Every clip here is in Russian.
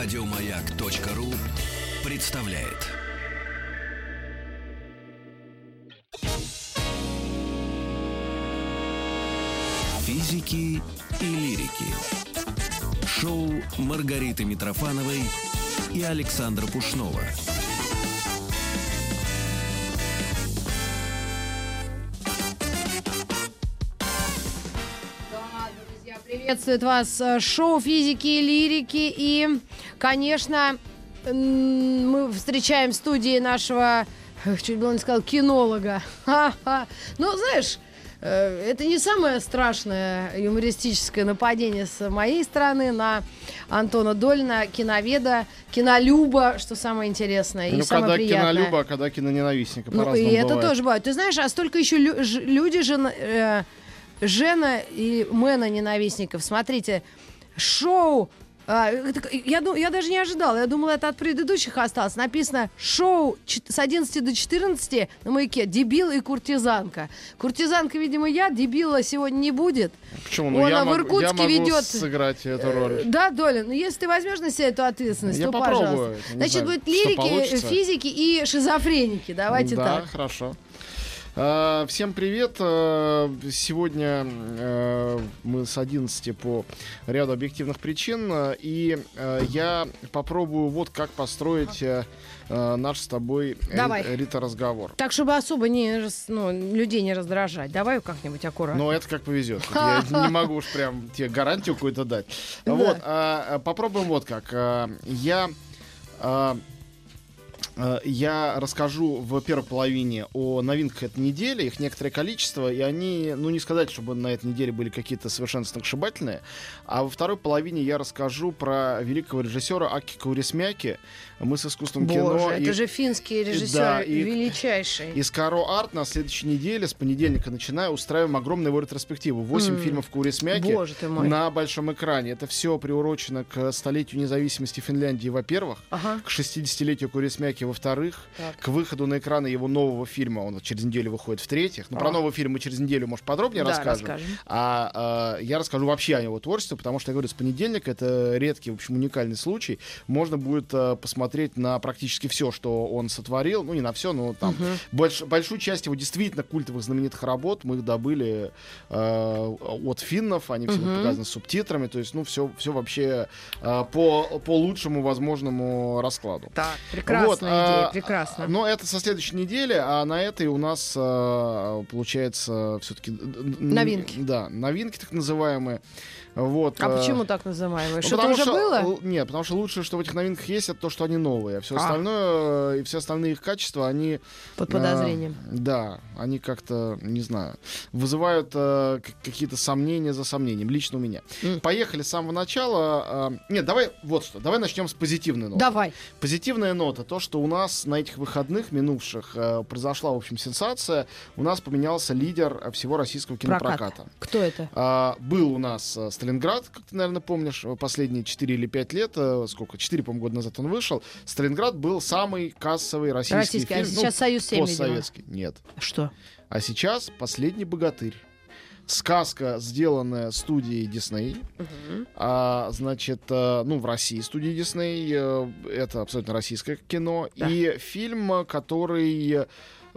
Радиомаяк.ру представляет. Физики и лирики. Шоу Маргариты Митрофановой и Александра Пушнова. Приветствует вас э, шоу физики и лирики. И, конечно, мы встречаем в студии нашего, чуть было не сказал, кинолога. Ха-ха. Ну, знаешь, э, это не самое страшное юмористическое нападение с моей стороны на Антона Долина, киноведа, кинолюба, что самое интересное и ну, самое когда приятное. кинолюба, а когда киноненавистника, Ну, и это бывает. тоже бывает. Ты знаешь, а столько еще лю- ж- люди же... э, Жена и Мэна ненавистников. Смотрите, шоу... а, это- я, ду- я даже не ожидала. Я думала, это от предыдущих осталось. Написано шоу с 11 до 14 на маяке «Дебил и куртизанка». Куртизанка, видимо, я. Дебила сегодня не будет. Почему? Ну, Он я в могу, Иркутске я могу ведет- сыграть эту роль. Да, Доля, ну если ты возьмешь на себя эту ответственность, Я то попробую. пожалуйста. Не Значит, знаю, будет лирики, физики и шизофреники. Давайте да, так. хорошо. А, Всем привет. А, Сегодня э, мы с 11 по ряду объективных причин. а, И я попробую вот как построить наш с тобой ри- Давай. риторазговор. Так, чтобы особо не, ну, людей не раздражать. Давай как-нибудь аккуратно. Но это как повезет. Я не могу уж прям тебе гарантию какую-то дать. Да. Вот, а, а, попробуем вот как. А, Я а, а, я расскажу в первой половине о новинках этой недели, их некоторое количество, и они, ну не сказать, чтобы на этой неделе были какие-то совершенно сногсшибательные, а во второй половине я расскажу про великого режиссера Аки Каурисмяки, мы с искусством Боже, кино. это и- же финские режиссеры, да, и- величайшие. из Каро Арт на следующей неделе, с понедельника начиная, устраиваем огромную его ретроспективу. Восемь М. фильмов мой. на большом экране. Это все приурочено к столетию независимости Финляндии, во-первых, Ага. к 60-летию Курисмяки, во-вторых, Так. к выходу на экраны его нового фильма, он через неделю выходит в-третьих. Ну, про А. новый фильм мы через неделю, может, подробнее Да, расскажем. расскажем. А, э, я расскажу вообще о его творчестве, потому что, я говорю, с понедельника это редкий, в общем, уникальный случай. Можно будет э, посмотреть на практически все, что он сотворил. Ну, не на все, но там больш- большую часть его действительно культовых знаменитых работ мы их добыли э, от финнов. Они все Мгм. показаны с субтитрами. То есть, ну, все, все вообще э, по, по лучшему возможному раскладу. Так, прекрасная Вот, идея, а, прекрасно. Но это со следующей недели, а на этой у нас э, получается все-таки Новинки. Да, новинки так называемые. Вот. а э, почему так называемые? ну, Что-то уже что, было? Нет, потому что лучшее, что в этих новинках есть, это то, что они новые. А все А. остальное э, и все остальные их качества, они... Под э, подозрением. да, они как-то, не знаю, вызывают э, какие-то сомнения за сомнением. Лично у меня. М. Поехали с самого начала. э, нет, давай вот что. Давай начнем с позитивной ноты. Давай. Позитивная нота, то, что у нас на этих выходных минувших э, произошла, в общем, сенсация. У нас поменялся лидер э, всего российского кинопроката. Прокат. Кто это? А, был у нас э, Сталинград, как ты, наверное, помнишь, э, последние 4 или 5 лет, э, сколько, 4, по-моему, года назад он вышел. Сталинград был самый кассовый российский, Российский. А фильм. ну, сейчас Союз 7, видимо. постсоветский. Нет. Что? А сейчас «Последний богатырь». Сказка, сделанная студией Дисней. А, значит, э, ну, в России студии Дисней. э, Это абсолютно российское кино. Да. И фильм, который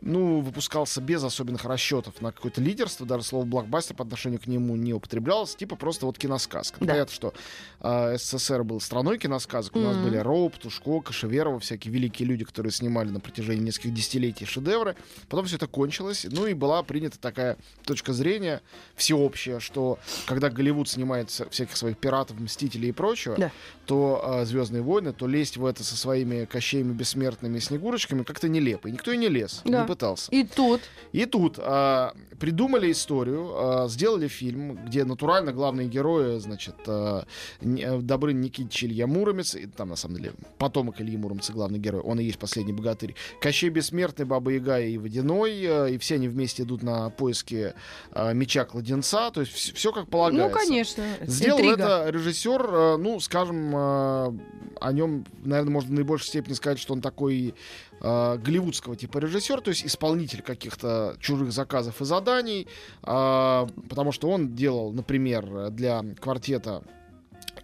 ну, выпускался без особенных расчетов на какое-то лидерство, даже слово блокбастер по отношению к нему не употреблялось, типа просто вот киносказка. Да. Понятно, что э, СССР был страной киносказок, у нас Мгм. были Роуп, Тушко, Кашеверова, всякие великие люди, которые снимали на протяжении нескольких десятилетий шедевры. Потом все это кончилось, ну и была принята такая точка зрения всеобщая, что когда Голливуд снимает вся- всяких своих пиратов, мстителей и прочего, Да. то Звездные войны, то лезть в это со своими кощеями бессмертными снегурочками как-то нелепо. И никто и не лез, Да. Пытался. И тут. И тут а, придумали историю, а, сделали фильм, где натурально главные герои, значит, а, э, Добрын Никитич Илья Муромец, и там, на самом деле, потомок Ильи Муромца, главный герой, он и есть последний богатырь, Кощей Бессмертный, Баба Яга и Водяной, а, и все они вместе идут на поиски а, меча Кладенца, то есть все как полагается. Ну, конечно. Сделал интрига. это режиссер, э, ну, скажем, э, о нем, наверное, можно в наибольшей степени сказать, что он такой э, голливудского типа режиссер, то есть исполнитель каких-то чужих заказов и заданий, э, потому что он делал, например, для квартета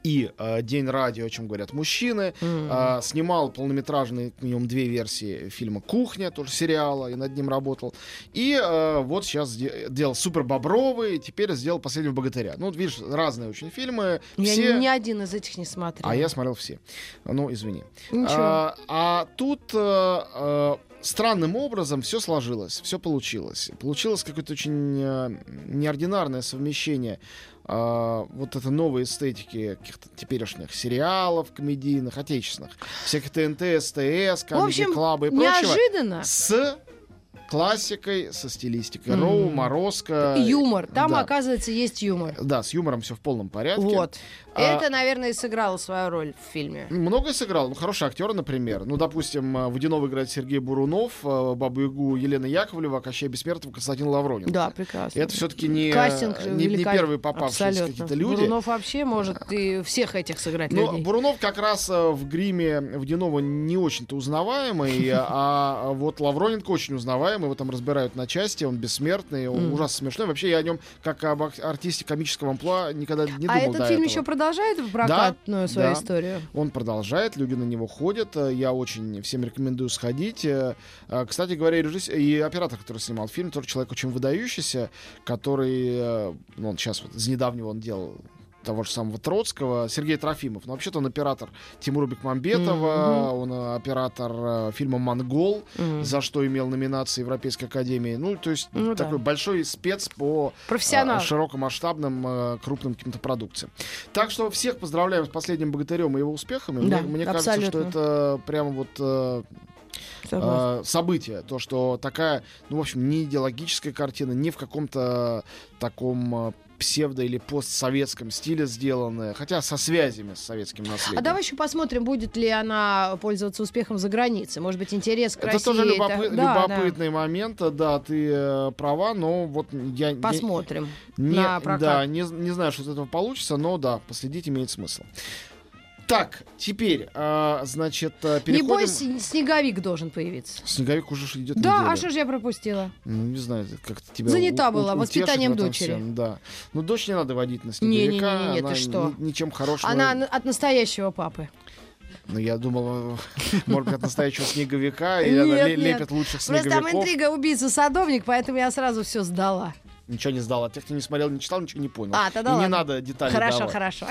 и э, День радио, о чем говорят мужчины. М. Э, снимал полнометражные, как минимум, две версии фильма «Кухня», тоже сериала, и над ним работал. И э, вот сейчас де- делал «Супер Бобровый», теперь сделал «Последнего богатыря». Ну, видишь, разные очень фильмы. Я все... ни один из этих не смотрела. А я смотрел все. Ну, извини. Ничего. А, а тут э, странным образом все сложилось, все получилось. Получилось какое-то очень э, неординарное совмещение э, вот этой новой эстетики каких-то теперешних сериалов комедийных, отечественных, всяких ТНТ, СТС, общем, Club и прочего, неожиданно. с классикой, со стилистикой. Мгм. Роу, Морозко. Юмор. Там, да. оказывается, есть юмор. Да, с юмором все в полном порядке. Вот. А- Это, наверное, и сыграло свою роль в фильме. Много сыграл. Ну, хороший актер, например. Ну, допустим, э, Водянова играет Сергей Бурунов, э, Бабу Ягу Елена Яковлева, Кощей Бессмертного Константин Лавронин. Да, прекрасно. Это все-таки не, Кастинг не, не первые попавшиеся какие-то люди. Бурунов вообще может и всех этих сыграть Но людей. Бурунов как раз э, в гриме Водянова не очень-то узнаваемый, а вот Лавроненко очень узнаваемый, его там разбирают на части, он бессмертный, он Мгм. ужасно смешной. Вообще я о нем, как об артисте комического амплуа, никогда не думал а этот фильм этого. еще продолжает прокатную свою да. историю? Он продолжает, люди на него ходят. э, Я очень всем рекомендую сходить. Э, э, Кстати говоря, и режиссер, и оператор, который снимал фильм, тоже человек очень выдающийся, который, э, ну, он сейчас вот с недавнего он делал того же самого Троцкого, Сергей Трофимов. Но вообще-то он оператор Тимура Бекмамбетова, он э, оператор э, фильма «Монгол», Мгм. за что имел номинации Европейской Академии. Ну, то есть Ну да. такой большой спец по Профессионал. а, широкомасштабным э, крупным каким-то продукциям. Так что всех поздравляем с последним богатырем и его успехами. Мне- Да, мне, кажется, что это прямо вот Согласна. э, событие. То, что такая, ну, в общем, не идеологическая картина, не в каком-то таком э, псевдо- или постсоветском стиле сделанная, хотя со связями с советским наследием. А давай еще посмотрим, будет ли она пользоваться успехом за границей. Может быть, интерес к это России. тоже любопы- Да, да. любопытный момент, да, ты э, права, но вот я Посмотрим. Не, на прокат. Да, не, не знаю, что из этого получится, но да, последить имеет смысл. Так, теперь, а, значит, а, переходим... Небось, снеговик должен появиться. Снеговик уже идет Да, неделю. а что же я пропустила? Ну, не знаю, как то тебя Занята у- у- была утешить воспитанием дочери. всем, да. Ну, дочь не надо водить на снеговика. ты она что? ни- ничем хорошим. Она от настоящего папы. Ну, я думал, может быть, от настоящего снеговика, и она Нет, лепит лучших Просто там снеговиков. интрига убийца-садовник, поэтому я сразу все сдала. Ничего не сдал. А тех, кто не смотрел, не читал, ничего не понял. А, тогда и не ладно. надо детали Хорошо, давать. хорошо.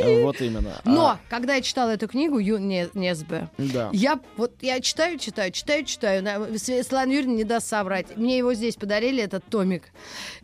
Э, Вот именно. Но, А, когда я читала эту книгу Ю Не- Несбе, Да. я вот я читаю, читаю, читаю, читаю. На- Светлана Юрьевна не даст соврать. Мне его здесь подарили, этот томик.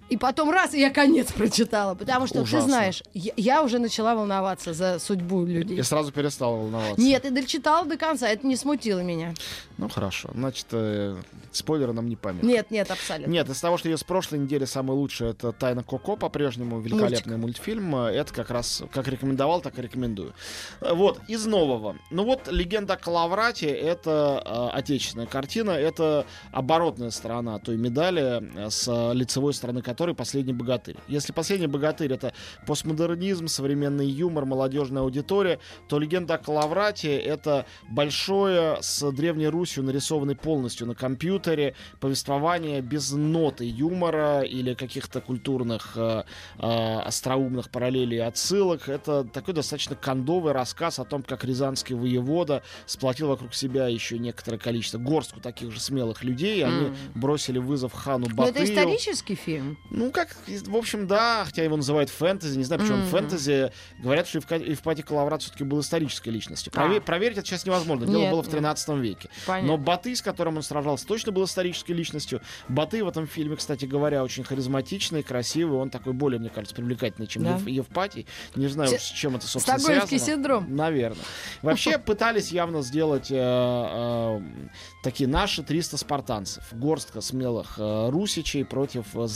И потом раз, и я конец прочитала. Потому что, Ужасно. ты знаешь, я, я уже начала волноваться за судьбу людей. Я сразу перестал волноваться. Нет, и дочитала до конца. Это не смутило меня. Ну хорошо. Значит, э, спойлеры нам не память. Нет, нет, абсолютно. Нет, из того, что есть с прошлой недели, самое лучшее это Тайна Коко по-прежнему. Великолепный мультфильм. Э, Это как раз как рекомендовал, так и рекомендую. Вот, из нового. Ну вот, легенда о Калаврате это э, отечественная картина. Это оборотная сторона той медали, э, с лицевой стороны которой последний богатырь. Если последний богатырь это постмодернизм, современный юмор, молодежная аудитория, то легенда о Калаврате это большое с Древней Русью нарисованный полностью на компьютере повествование без ноты юмора или каких-то культурных э, э, остроумных параллелей и отсылок. Это такой достаточно кондовый рассказ о том, как рязанский воевода сплотил вокруг себя еще некоторое количество, горстку таких же смелых людей. Они М. бросили вызов хану Но это Батыю. исторический фильм. Ну, как, в общем, да, хотя его называют фэнтези, не знаю, почему Мгм. фэнтези. Говорят, что Евпатий Калаврат все-таки был исторической личностью. А. Прове- проверить это сейчас невозможно. Дело Нет, было в нет. 13 веке. Понятно. Но Батый, с которым он сражался, точно был исторической личностью. Батый в этом фильме, кстати говоря, очень харизматичный, красивый. Он такой более, мне кажется, привлекательный, чем Да. Ев- Евпатий. Не знаю, с чем это, собственно, Стокгольмский связано. синдром. Наверное. Вообще пытались явно сделать э, э, такие наши 300 спартанцев. Горстка смелых э, русичей против э,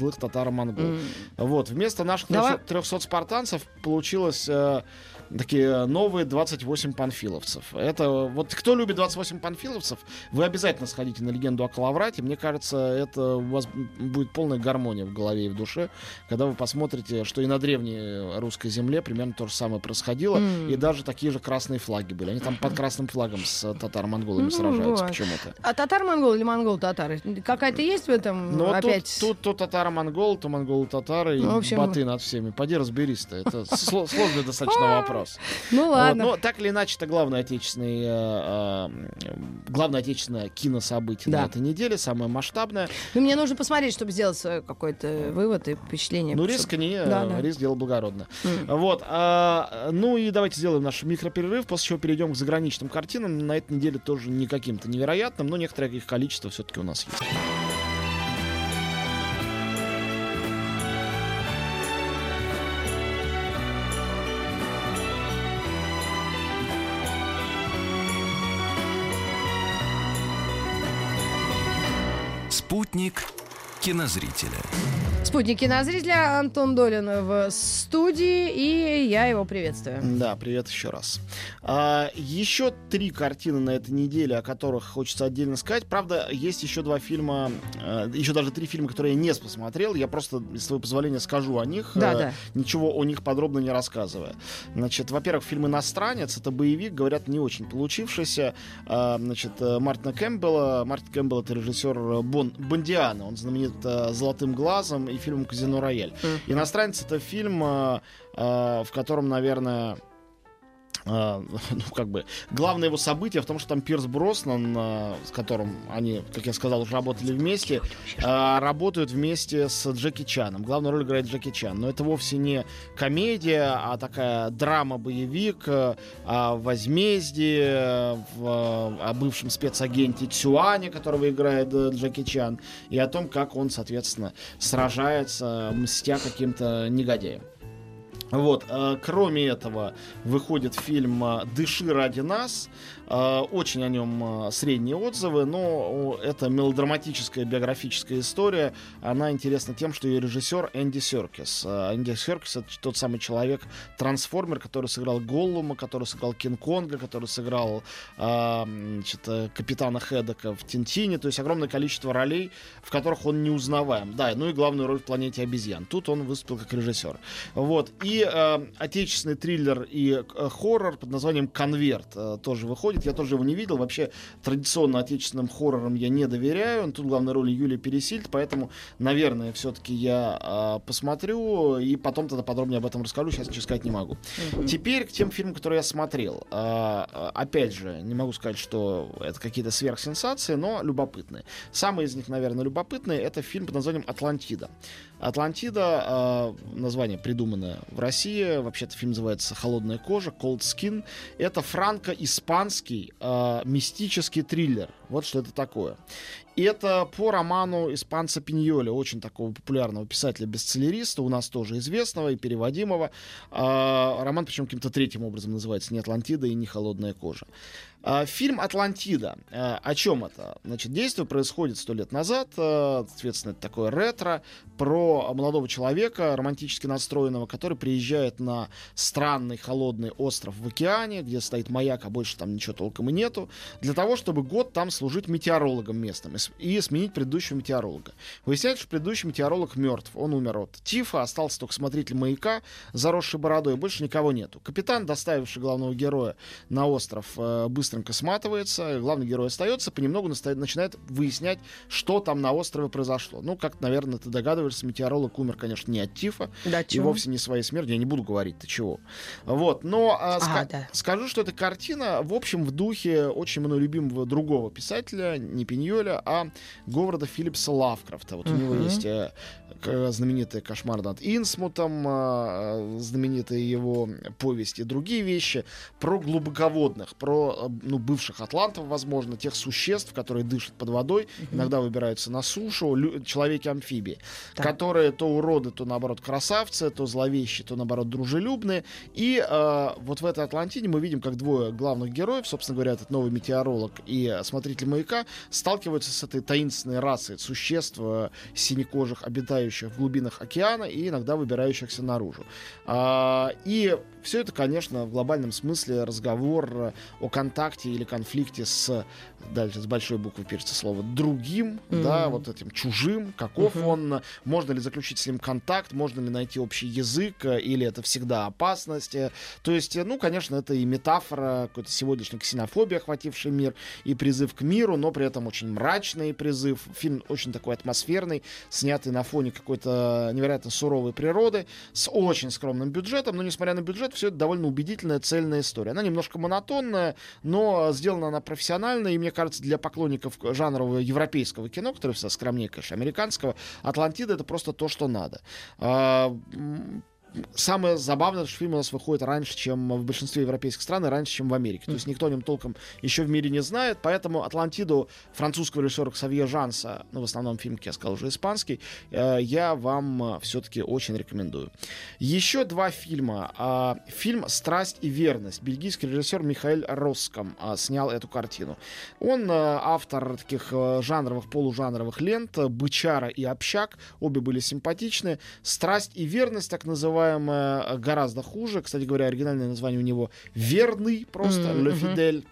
злых татаро-монгол. М. Вот, вместо наших Давай. 300, 300 спартанцев получилось э, такие новые 28 панфиловцев. Это вот кто любит 28 панфиловцев, вы обязательно сходите на легенду о Калаврате. Мне кажется, это у вас будет полная гармония в голове и в душе, когда вы посмотрите, что и на древней русской земле примерно то же самое происходило, М. и даже такие же красные флаги были. Они там под красным флагом с татаро-монголами Ну, сражаются вот. почему-то. А татар-монгол или монгол-татары? Какая-то есть в этом Но опять? тут, тут то татаро-монгол, монголы, то монголы татары, и Ну, общем- баты над всеми. Поди разберись-то. Это сло- сложный достаточно вопрос. Ну ладно. но так или иначе, это главное отечественное, э, э, главное отечественное кинособытие на этой неделе, самое масштабное. Ну, мне нужно посмотреть, чтобы сделать свой какой-то вывод и впечатление. Ну, риск не, риск дело благородно. Вот. а, ну и давайте сделаем наш микроперерыв, после чего перейдем к заграничным картинам. На этой неделе тоже не каким-то невероятным, но некоторое их количество все-таки у нас есть. Кинозрителя. Спутник кинозрителя Антон Долин в студии, и я его приветствую. Да, привет еще раз. А, еще три картины на этой неделе, о которых хочется отдельно сказать. Правда, есть еще два фильма, э, еще даже три фильма, которые я не посмотрел. Я просто, с твоего позволения, скажу о них, Да, э, да. ничего о них подробно не рассказывая. Значит, во-первых, фильм «Иностранец» — это боевик, говорят, не очень получившийся. А, значит, э, Мартина Кэмпбелла. Мартин Кэмпбелл — это режиссер Бон, Бондиана. Он знаменит э, «Золотым глазом» и фильмом «Казино Рояль». Мгм. «Иностранец» — это фильм, э, э, в котором, наверное, ну, как бы, главное его событие в том, что там Пирс Броснан, э, с которым они, как я сказал, уже работали вместе, э, работают вместе с Джеки Чаном. Главную роль играет Джеки Чан. Но это вовсе не комедия, а такая драма-боевик о возмездии, о бывшем спецагенте Цюане, которого играет э, Джеки Чан, и о том, как он, соответственно, сражается, мстя каким-то негодяям. Вот, э, кроме этого, выходит фильм э, «Дыши ради нас». Э, очень о нем э, средние отзывы, но это мелодраматическая биографическая история. Она интересна тем, что ее режиссер Энди Серкис. Э, Энди Серкис — это тот самый человек-трансформер, который сыграл Голлума, который сыграл Кинг-Конга, который сыграл значит, Капитана Хедека в Тинтине. То есть огромное количество ролей, в которых он неузнаваем. Да, ну и главную роль в «Планете обезьян». Тут он выступил как режиссер. Вот. И э, отечественный триллер и хоррор под названием «Конверт» тоже выходит. Я тоже его не видел. Вообще, традиционно отечественным хоррорам я не доверяю. Тут главная роль Юлия Пересильд, поэтому, наверное, все-таки я э, посмотрю и потом тогда подробнее об этом расскажу. Сейчас ничего сказать не могу. Теперь к тем фильмам, которые я смотрел. А, а, Опять же, не могу сказать, что это какие-то сверхсенсации, но любопытные. Самый из них, наверное, любопытный, это фильм под названием «Атлантида». «Атлантида», а, название придумано в России, вообще-то фильм называется «Холодная кожа», «Cold Skin». Это франко-испанский а, мистический триллер. Вот что это такое. Это по роману испанца Пиньоля, очень такого популярного писателя-бестселлериста, у нас тоже известного и переводимого. А, роман, причем каким-то третьим образом называется, не «Атлантида» и не «Холодная кожа». А, Фильм «Атлантида». А, О чем это? Значит, действие происходит сто лет назад. Соответственно, это такое ретро про молодого человека, романтически настроенного, который приезжает на странный холодный остров в океане, где стоит маяк, а больше там ничего толком и нету, для того, чтобы год там служить метеорологом местным и сменить предыдущего метеоролога. Выясняется, что предыдущий метеоролог мертв. Он умер от тифа, остался только смотритель маяка, заросший бородой, больше никого нету. Капитан, доставивший главного героя на остров, э, быстренько сматывается, главный герой остается, понемногу начинает выяснять, что там на острове произошло. Ну, как, наверное, ты догадываешься, метеоролог умер, конечно, не от тифа, Да, и вовсе не своей смертью. Я не буду говорить, ты чего. Вот, но а, ска- А, да. скажу, что эта картина, в общем, в духе очень мной любимого другого писателя, не Пиньоля, а Говарда Филлипса Лавкрафта. Вот у него есть э, знаменитый «Кошмар над Инсмутом», э, знаменитые его повести, другие вещи про глубоководных, про э, ну, бывших атлантов, возможно, тех существ, которые дышат под водой, иногда выбираются на сушу, лю- человеки-амфибии, Так. которые то уроды, то наоборот красавцы, то зловещие, то наоборот дружелюбные. И э, вот в этой Атлантиде мы видим, как двое главных героев, собственно говоря, этот новый метеоролог и смотритель маяка, сталкиваются с этой таинственной расой существ синекожих, обитающих в глубинах океана и иногда выбирающихся наружу. А, и все это, конечно, в глобальном смысле разговор о контакте или конфликте с, дальше с большой буквы пишется слово, другим, Мгм. да, вот этим чужим, каков Мгм. он, можно ли заключить с ним контакт, можно ли найти общий язык, или это всегда опасность. То есть, ну, конечно, это и метафора какой-то сегодняшней ксенофобии, охватившей мир, и призыв к миру, но при этом очень мрачный мрачный призыв. Фильм очень такой атмосферный, снятый на фоне какой-то невероятно суровой природы, с очень скромным бюджетом, но несмотря на бюджет, все это довольно убедительная, цельная история. Она немножко монотонная, но сделана она профессионально, и мне кажется, для поклонников жанрового европейского кино, которое все скромнее, конечно, американского, Атлантида это просто то, что надо. А, самое забавное, что фильм у нас выходит раньше, чем в большинстве европейских стран, и раньше, чем в Америке. То есть никто о нем толком еще в мире не знает, поэтому «Атлантиду» французского режиссера Ксавье Жанса, ну, в основном фильм, как я сказал, уже испанский, э, я вам э, все-таки очень рекомендую. Еще два фильма. Э, фильм «Страсть и верность». Бельгийский режиссер Михаил Роском э, снял эту картину. Он э, автор таких жанровых, полужанровых лент «Бычара» и «Общак». Обе были симпатичны. «Страсть и верность», так называемая, гораздо хуже. Кстати говоря, оригинальное название у него «Верный», просто Mm, «Le мгм. Fidèle».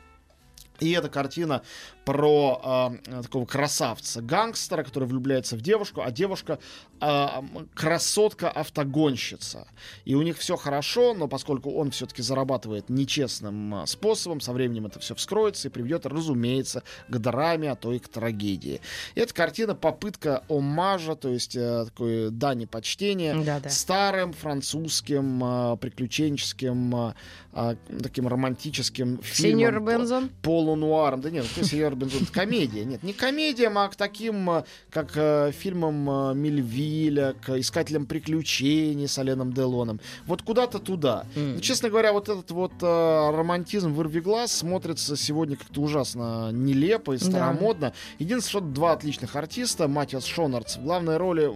И эта картина про э, такого красавца, гангстера, который влюбляется в девушку, а девушка э, красотка-автогонщица. И у них все хорошо, но поскольку он все-таки зарабатывает нечестным э, способом, со временем это все вскроется и приведет, разумеется, к драме, а то и к трагедии. И эта картина попытка омажа, то есть э, такой дани почтения Да-да. старым французским э, приключенческим э, таким романтическим Сеньор фильмом Бензон. полунуаром. Да нет, ну, сеньор Это комедия. Нет, не комедиям, а к таким, э, как э, фильмам э, Мельвиля, к искателям приключений с Оленом Делоном. Вот куда-то туда. М. Ну, честно говоря, вот этот вот э, романтизм вырви глаз смотрится сегодня как-то ужасно нелепо и Да. старомодно. Единственное, что два отличных артиста, Матиас Шонардс в главной роли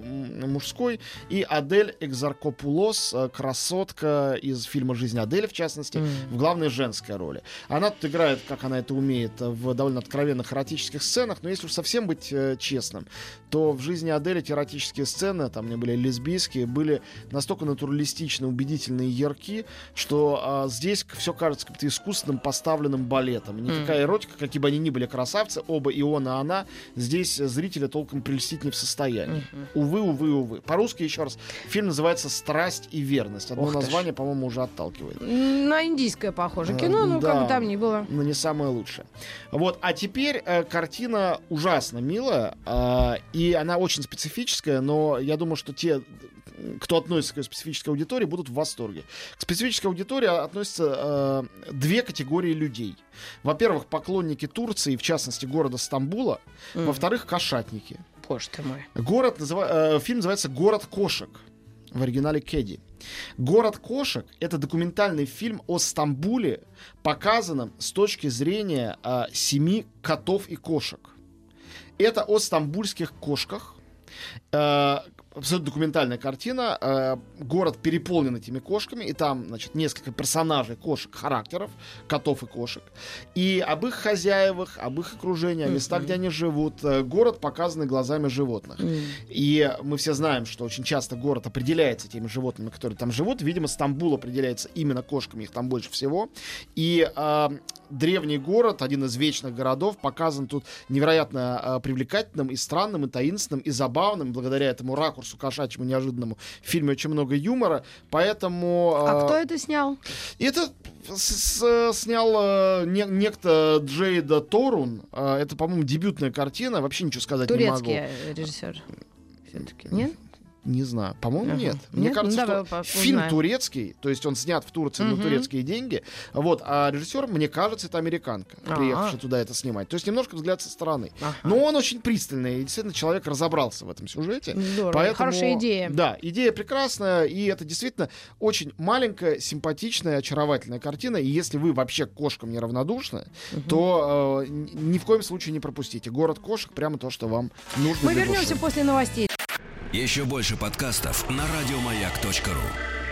мужской и Адель Экзаркопулос, э, красотка из фильма «Жизнь Адели», в частности, М. в главной женской роли. Она тут играет, как она это умеет, в довольно откровенных эротических сценах, но если уж совсем быть э, честным, то в жизни Адели эти эротические сцены, там они были лесбийские, были настолько натуралистичны, убедительны и ярки, что а, здесь все кажется как-то искусственным поставленным балетом. Никакая эротика, какие бы они ни были красавцы, оба и он, и она, здесь зрителя толком прельстить не в состоянии. Увы, увы, увы. По-русски еще раз. Фильм называется «Страсть и верность». Одно Ох название, по-моему, уже отталкивает. На индийское похоже Э, кино, ну, как да. бы там ни было. но не самое лучшее. Вот, а теперь э, картина ужасно милая, э, и она очень специфическая, но я думаю, что те, кто относится к специфической аудитории, будут в восторге. К специфической аудитории относятся э, две категории людей. Во-первых, поклонники Турции, в частности, города Стамбула. М. Во-вторых, кошатники. Боже ты мой. Город называ- э, фильм называется «Город кошек». В оригинале Кеди. «Город кошек» — это документальный фильм о Стамбуле, показанном с точки зрения э, семи котов и кошек. Это о стамбульских кошках. Э, абсолютно документальная картина. Э, город переполнен этими кошками, и там, значит, несколько персонажей кошек, характеров, котов и кошек. И об их хозяевах, об их окружении, о местах, где они живут. Э, город показанный глазами животных. И мы все знаем, что очень часто город определяется теми животными, которые там живут. Видимо, Стамбул определяется именно кошками, их там больше всего. И а, древний город, один из вечных городов, показан тут невероятно а, привлекательным и странным, и таинственным, и забавным. Благодаря этому ракурсу кошачьему неожиданному в фильме очень много юмора. Поэтому... А кто это снял? Это с- с- снял э, не- некто Джейда Торун. Э, это, по-моему, дебютная картина. Вообще ничего сказать не могу. Турецкий режиссер. Все-таки. Нет? Не знаю. По-моему, Ага. нет. Мне Нет? кажется, Ну, давай что по- фильм узнаем. турецкий, то есть он снят в Турции на Мгм. турецкие деньги. Вот, а режиссер, мне кажется, это американка, Ага. приехавшая туда это снимать. То есть немножко взгляд со стороны. Ага. Но он очень пристальный, и действительно человек разобрался в этом сюжете. Здорово. Поэтому, Хорошая идея. Да, идея прекрасная, и это действительно очень маленькая, симпатичная, очаровательная картина. И если вы вообще к кошкам неравнодушны, то э, ни в коем случае не пропустите. Город кошек прямо то, что вам нужно. Мы вернемся души. после новостей. Еще больше подкастов на радиомаяк.ру.